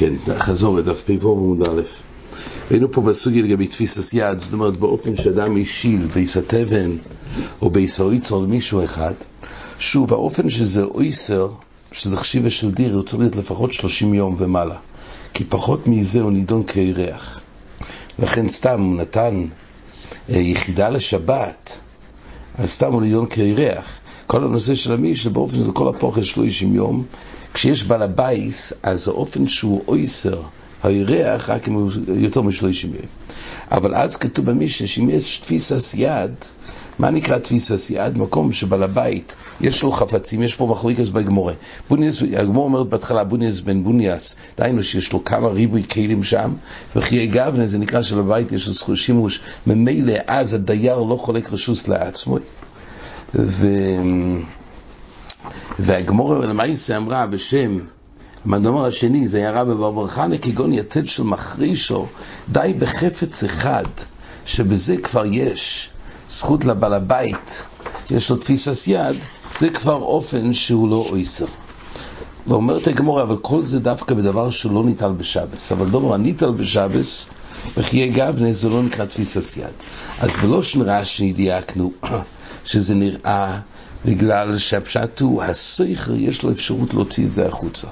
כן, חזור, דף פ"ו עמוד א'. היינו פה בסוגיה לגבי תפיסת יד, זאת אומרת באופן שאדם השיל ביס התבן או ביס האויצר למישהו אחד, שוב, האופן שזה אויסר, שזה חשיבה של דיר, הוא צריך להיות לפחות 30 יום ומעלה, כי פחות מזה הוא נידון כירח. לכן סתם הוא נתן אה, יחידה לשבת, אז סתם הוא נידון כירח. כל הנושא של המיש זה באופן של כל הפוחד 30 יום, כשיש בעל הבייס, אז האופן שהוא אויסר, הירח, רק אם הוא יותר משלושים יום. אבל אז כתוב במישנה שאם יש תפיסת יד, מה נקרא תפיסת יד? מקום שבעל הבית, יש לו חפצים, יש פה מחליקס בגמורה. בוניאס, הגמור אומרת בהתחלה בוניאס בן בוניאס, דהיינו שיש לו כמה ריבוי כלים שם, וחיי גבנה זה נקרא שלבית יש לו שימוש, ממילא אז הדייר לא חולק רשוס לעצמו. ו... והגמור למעשה אמרה בשם המדומר השני, זה היה רבי בר חנה, כגון יתד של מחרישו, די בחפץ אחד, שבזה כבר יש זכות לבעל הבית, יש לו תפיסת יד, זה כבר אופן שהוא לא אויסר. ואומרת הגמור, אבל כל זה דווקא בדבר שלא ניטל בשבס. אבל דובר הניטל בשבס, וחיי גבנה זה לא נקרא תפיסת יד. אז בלושן רש"י דייקנו שזה נראה בגלל שהפשט הוא, הסייכל יש לו אפשרות להוציא את זה החוצה.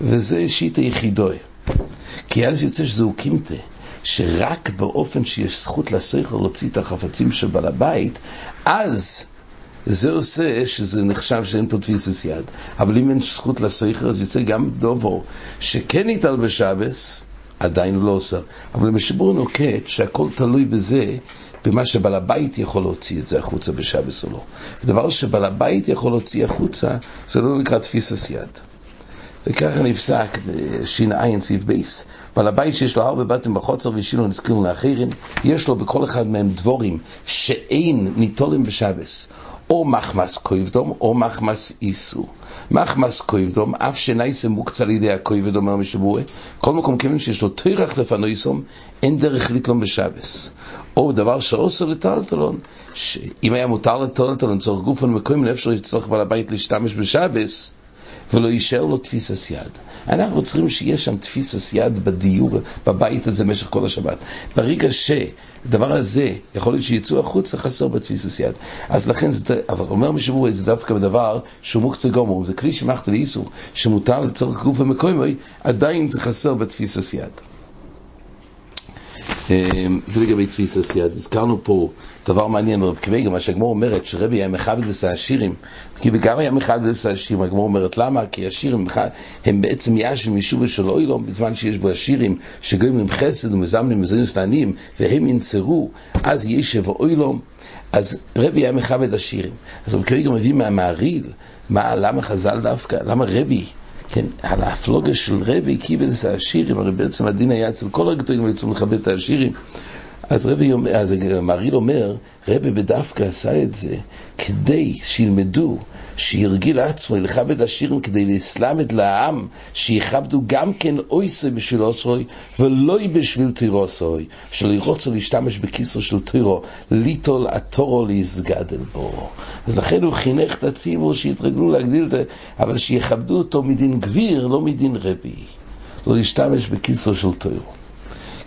וזה שיט היחידוי. כי אז יוצא שזה הוא קימתה, שרק באופן שיש זכות לסייכל להוציא את החפצים של בעל הבית, אז זה עושה שזה נחשב שאין פה תפיסס יד. אבל אם אין זכות לסייכל, אז יוצא גם דובו, שכן ניתן בשבס, עדיין לא עושה. אבל למשבור נוקט שהכל תלוי בזה במה שבעל הבית יכול להוציא את זה החוצה בשבס או לא. דבר שבעל הבית יכול להוציא החוצה, זה לא נקרא תפיסס יד. וככה נפסק בש"ע סעיף בייס. בעל הבית שיש לו הרבה בתים בחוצר והשאילו נזכירים לאחרים, יש לו בכל אחד מהם דבורים שאין ניטולים בשבס. או מחמס קויבדום או מחמס איסו. מחמס קויבדום, אף שנייסה מוקצה לידי הקויבד, אומר משבועה, כל מקום כיוון שיש לו תירח לפנויסום, אין דרך לתלום בשבס. או דבר שאוסר לטלטלון, שאם היה מותר לטלטלון צורך גופן מקוים, לאפשר שצריך בעל הבית להשתמש בשבס, ולא יישאר לו תפיסס יד. אנחנו צריכים שיהיה שם תפיסס יד בדיור, בבית הזה במשך כל השבת. ברגע שהדבר הזה, יכול להיות שיצאו החוצה, חסר בתפיסס יד. אז לכן, זה, אבל אומר משבוע, זה דווקא בדבר שהוא מוקצה גומר, זה כלי שמחת לאיסור, שמותר לצורך גוף ומקומי, עדיין זה חסר בתפיסס יד. זה לגבי תפיסת יד. הזכרנו פה דבר מעניין, רב קוויגר, מה שהגמור אומרת, שרבי היה מכבד לסע השירים, כי גם היה מכבד לסע השירים, הגמור אומרת למה? כי השירים הם בעצם ישם משובה של אוילום, בזמן שיש בו השירים שגויים עם חסד ומזמנים ומזוינוס לעניים, והם ינצרו, אז ישב אוילום. אז רבי היה מכבד השירים. אז רב קוויגר מביא מהמעריל, מה, למה חז"ל דווקא, למה רבי כן, על האפלוגה של רבי קיבל את השירים, הרי בעצם הדין היה אצל כל הגדולים, היו צריכים לכבד את השירים. אז רבי אומר, אז מריל אומר, רבי בדווקא עשה את זה כדי שילמדו, שירגיל לעצמו לכבד השירים כדי להסלמד לעם, שיכבדו גם כן אויסי בשביל אוסרוי, ולא בשביל תירוסוי, שלא ירוצו להשתמש בכיסו של תירו, ליטול התורו להסגדל בו. אז לכן הוא חינך את הציבור שיתרגלו להגדיל את זה, אבל שיכבדו אותו מדין גביר, לא מדין רבי. לא להשתמש בכיסו של תירו.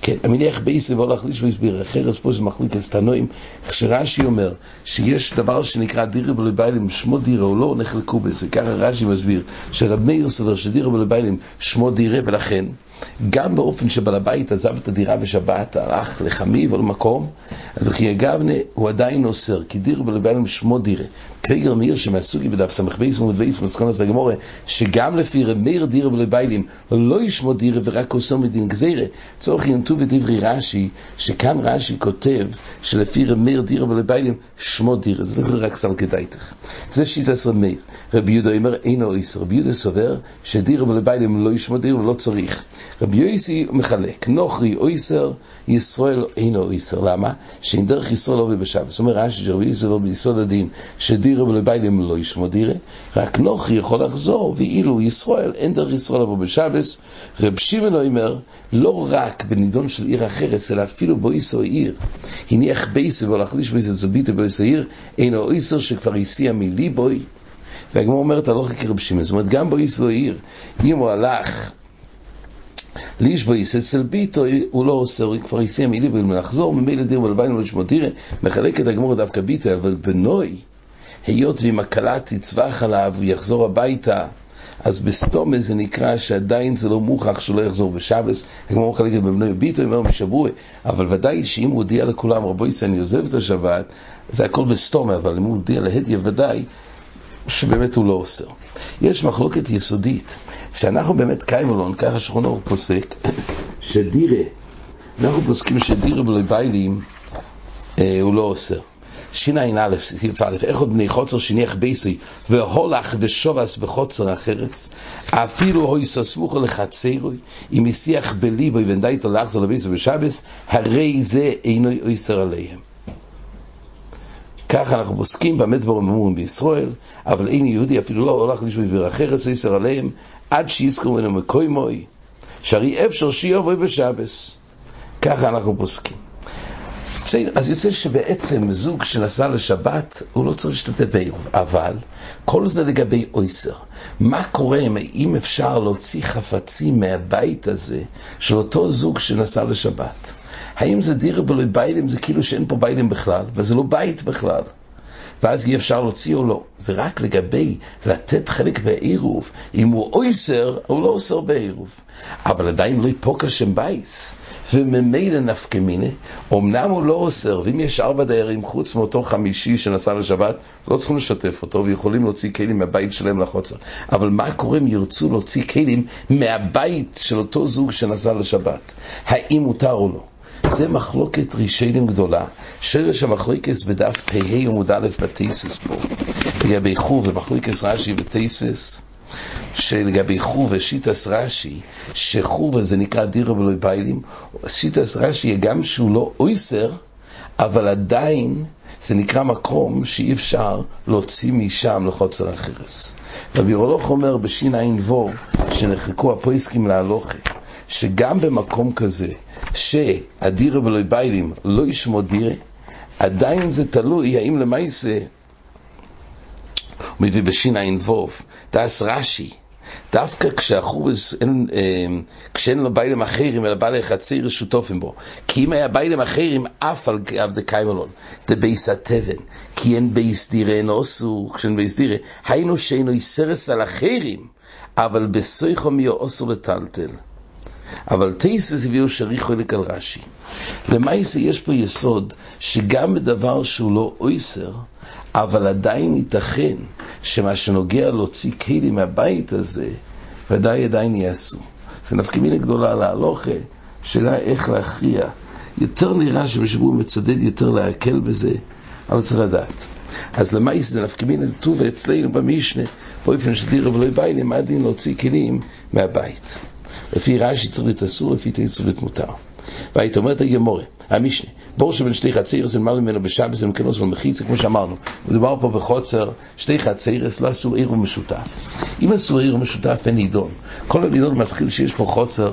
כן, המניח בייסי והולך ליש והסביר, אחרת פה זה מחליק אסתנועים, איך שרש"י אומר שיש דבר שנקרא דירה בלביילים, שמו דירה, הוא לא נחלקו בזה, ככה רש"י מסביר, שרב מאיר סובר שדירה בלביילים שמו דירה, ולכן גם באופן שבעל הבית עזב את הדירה בשבת, הלך לחמי ולמקום, וכי אגבנה הוא עדיין אוסר, כי דירה בלביילים שמו דירה. פגר מאיר שמהסוגי בדף סמך בייס ומוד בייס מסכונת הגמורה, שגם לפי רב מאיר דירה בלביילים לא ישמו דירה ורק אוסר מדין גזירה, צורך ינטו ודברי רש"י, שכאן רש"י כותב שלפי רב מאיר דירה בלביילים שמו דירה, זה לא רק סל כדאיתך. זה שיטת רב מאיר. רבי יהודה אומר אינו איסר, רבי יהודה סובר שדירה בלביילים לא ישמו דירה ולא צריך. רבי יויסי מחלק, נוכרי אויסר, ישראל אינו אויסר. למה? שאין דרך ישראל לא בשבת. זאת אומרת, רש"י שרבי יויסי אומר ביסוד הדין, שדירה בלביילים לא ישמו דירה, רק נוכרי יכול לחזור, ואילו ישראל, אין דרך ישראל לבוא בשבת. רב שמעון אומר, לא רק בנידון של עיר אחרת, אלא אפילו באיסו עיר. הניח בייסו והולך לשבייסו זוביטו באיסו עיר, אינו אויסר שכבר הסיע מליבוי. והגמור אומרת הלוך כרב שמעון, זאת אומרת גם באיסו עיר, אם הוא הלך ליש בויס אצל ביטו הוא לא עושה, הוא כבר יסיים מילי ולחזור, ממילא דיר ולביינו לשמו דירה, מחלק את הגמור דווקא ביטו, אבל בנוי, היות ואם הכלה תצווח עליו, הוא יחזור הביתה, אז בסתומה זה נקרא שעדיין זה לא מוכח שלא יחזור בשבס, הגמור מחלקת בבנוי ביטו, אומר משבוע, אבל ודאי שאם הוא הודיע לכולם, רבו ישראל, אני עוזב את השבת, זה הכל בסתומה, אבל אם הוא הודיע להדיה ודאי, שבאמת הוא לא אוסר. יש מחלוקת יסודית, שאנחנו באמת קיימלון, ככה שכונו פוסק, שדירה, אנחנו פוסקים שדירה בלוי ביילים אה, הוא לא אוסר. שע"א, סעיף א', איך עוד בני חוצר שניח בייסי, והולך ושובס בחוצר החרס, אפילו הוי ססמוכו לחצרוי, אם יסיח בליבו בן דייתו לחזור לבייסו בשבס, הרי זה אינו אוסר עליהם. ככה אנחנו פוסקים באמת דבורים אמורים בישראל, אבל אין יהודי אפילו לא הולך לשמוע דבר אחרת, זה יסר עליהם, עד שיזכרו ממנו מקוי מוי, שהרי אפשר שיובוי בשבס. ככה אנחנו פוסקים. אז יוצא שבעצם זוג שנסע לשבת, הוא לא צריך להשתתף בעירוב, אבל כל זה לגבי אויסר. מה קורה אם אפשר להוציא חפצים מהבית הזה של אותו זוג שנסע לשבת? האם זה דירה בלוי ביילים, זה כאילו שאין פה ביילים בכלל, וזה לא בית בכלל. ואז אי אפשר להוציא או לא. זה רק לגבי לתת חלק בעירוב. אם הוא אויסר, הוא לא אוסר בעירוב. אבל עדיין לא יפוק השם בייס. וממילא נפקא מיני, אמנם הוא לא אוסר, ואם יש ארבע דיירים חוץ מאותו חמישי שנסע לשבת, לא צריכים לשתף אותו, ויכולים להוציא כלים מהבית שלהם לחוצר. אבל מה קורה אם ירצו להוציא כלים מהבית של אותו זוג שנסע לשבת? האם מותר או לא? זה מחלוקת רישיינים גדולה, שרש המחלוקס בדף פ"ה עמוד א' בתייסס פה, לגבי חוב ומחלוקס רש"י בתייסס, שלגבי חוב ושיטס רש"י, שחוב זה נקרא דירה ולא ביילים, שיטס רש"י גם שהוא לא אויסר, אבל עדיין זה נקרא מקום שאי אפשר להוציא משם לחוצר החרס. רבי רולוך אומר בשע"ו, שנחקקו הפויסקים להלוכה, שגם במקום כזה, שהדירה ולא ביילים לא ישמו דירה, עדיין זה תלוי האם למעשה, הוא מביא בשע"ו, דאס רש"י, דווקא כשהחורבס, אין, אה, כשאין לו ביילים אחרים, אלא בעלי חצי שותופים בו. כי אם היה ביילים אחרים, אף על גב דקיימלון, דבייס התבן, כי אין בייס דירה נוסו, כשאין בייס דירה, היינו שאינו יסרס על אחרים, אבל בסויכו מי אוסו לטלטל. אבל טייסס הביאו שריחו חולק על רש"י. למעשה יש פה יסוד שגם בדבר שהוא לא אויסר, אבל עדיין ייתכן שמה שנוגע להוציא כלים מהבית הזה, ודאי עדיין יעשו. זה נפקא מינה גדולה להלוכה, שאלה איך להכריע. יותר נראה שבשבוע מצדד יותר להקל בזה, אבל צריך לדעת. אז למעשה זה נפקא מינה טובה אצלנו במשנה, באופן שדירה ולא ביילים, מה הדין להוציא כלים מהבית. לפי רש"י צריך להיות אסור, לפי תייצר להיות מותר. והיית אומרת הגמורה, המשנה, בור שבין שתי חציר זה נאמר ממנו בשבת זה מכנוס ומחיצה, כמו שאמרנו. מדובר פה בחוצר, שתי חצירס, לא אסור עיר ומשותף. אם אסור עיר ומשותף, אין נידון. כל הנידון מתחיל שיש פה חוצר,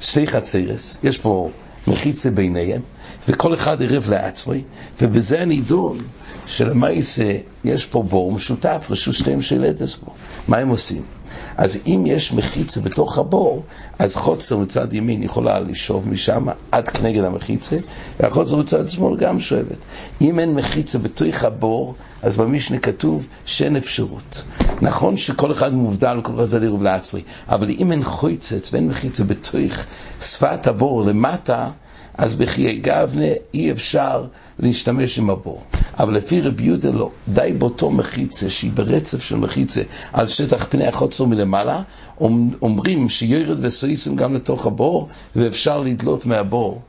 שתי חצירס, יש פה מחיצה ביניהם, וכל אחד ערב לעצמי, ובזה הנידון שלמעשה יש פה בור משותף, רשות שתיהם של עדס פה. מה הם עושים? אז אם יש מחיצה בתוך הבור, אז חוצר מצד ימין יכולה לשאוב משם עד כנגד המחיצה, והחוצר מצד שמאל גם שואבת. אם אין מחיצה בתוך הבור, אז במשנה כתוב שאין אפשרות. נכון שכל אחד מובדל, כל אחד זה לרוב לעצמי, אבל אם אין חויצץ ואין מחיצה בתוך שפת הבור למטה, אז בחיי גבנה אי אפשר להשתמש עם הבור. אבל לפי רבי יהודה לא, די באותו מחיצה שהיא ברצף של מחיצה על שטח פני החוצר מלמעלה, אומרים שיורד וסויסים גם לתוך הבור ואפשר לדלות מהבור.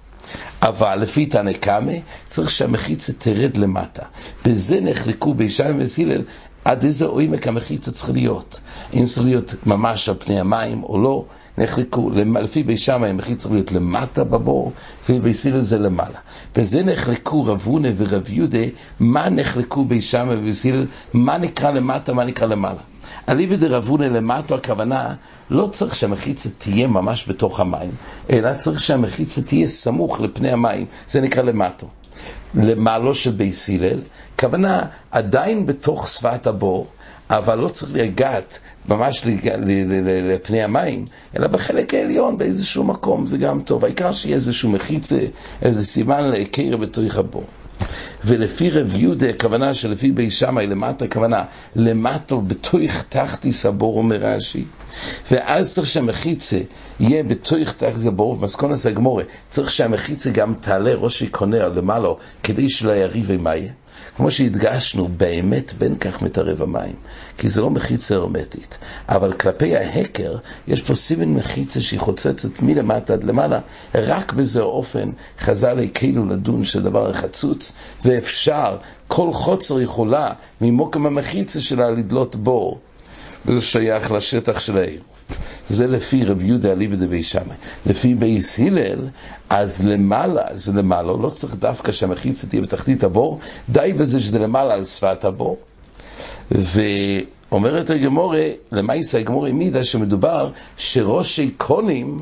אבל לפי תנא קמא צריך שהמחיצה תרד למטה. בזה נחלקו בישיים וזילל עד איזה עומק המחיצה צריך להיות. אם צריך להיות ממש על פני המים או לא, נחלקו, לפי בי שמאי המחיצה צריך להיות למטה בבור, ולפי בי סילל זה למעלה. בזה נחלקו רב הונא ורב יהודה, מה נחלקו בי שמאי ובי סילל, מה נקרא למטה, מה נקרא למעלה. אליבא דרב הונא למטה, הכוונה, לא צריך שהמחיצה תהיה ממש בתוך המים, אלא צריך שהמחיצה תהיה סמוך לפני המים, זה נקרא למטה. למעלו של בייס הלל, כוונה עדיין בתוך שפת הבור, אבל לא צריך לגעת ממש לפני המים, אלא בחלק העליון באיזשהו מקום, זה גם טוב. העיקר שיהיה איזשהו מחיצה, איזה סימן לקרע בתוך הבור. ולפי רב יהודה, הכוונה שלפי בי שמאי למטה, הכוונה למטה בתוך תחתיס הבור, אומר רש"י. ואז צריך שהמחיצה יהיה בתוך תחתיס הבור, במסכונס הגמורה, צריך שהמחיצה גם תעלה ראשי קונר למעלה, כדי שלא יריב ומה יהיה. כמו שהדגשנו, באמת בין כך מתערב המים, כי זה לא מחיצה הרמטית. אבל כלפי ההקר, יש פה סימן מחיצה שהיא חוצצת מלמטה עד למעלה, רק בזה אופן חז"ל הקלו לדון של דבר החצוץ, ואפשר, כל חוצר יכולה ממוקם המחיצה שלה לדלות בור, וזה שייך לשטח של העיר. זה לפי רבי יהודה אליבא דבי שמאי. לפי בייס הלל, אז למעלה, זה למעלה, לא צריך דווקא שהמחיצה תהיה בתחתית הבור, די בזה שזה למעלה על שפת הבור. ואומרת הגמורה, למעשה הגמורה העמידה שמדובר שראשי קונים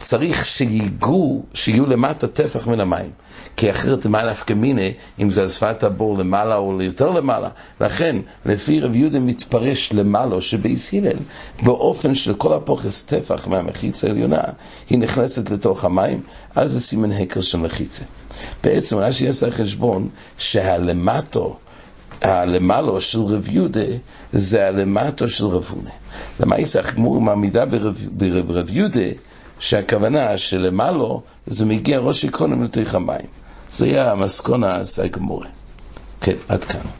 צריך שיגעו, שיהיו למטה טפח מן המים. כי אחרת מה נפקא מיני, אם זה על שפת הבור למעלה או יותר למעלה. לכן, לפי רב יהודה מתפרש למעלה שבייס הלל, באופן של כל הפוכס טפח מהמחיצה העליונה, היא נכנסת לתוך המים, אז זה סימן הקר של מחיצה. בעצם רש"י יעשה חשבון שהלמטו, הלמעלו של רב יהודה זה הלמטו של רב הונה. למעשה החמור מעמידה ברב יהודה שהכוונה שלמעלו זה מגיע ראש עקרונם לתוך המים. זה יהיה המסקונה הסייגמורה. כן, עד כאן.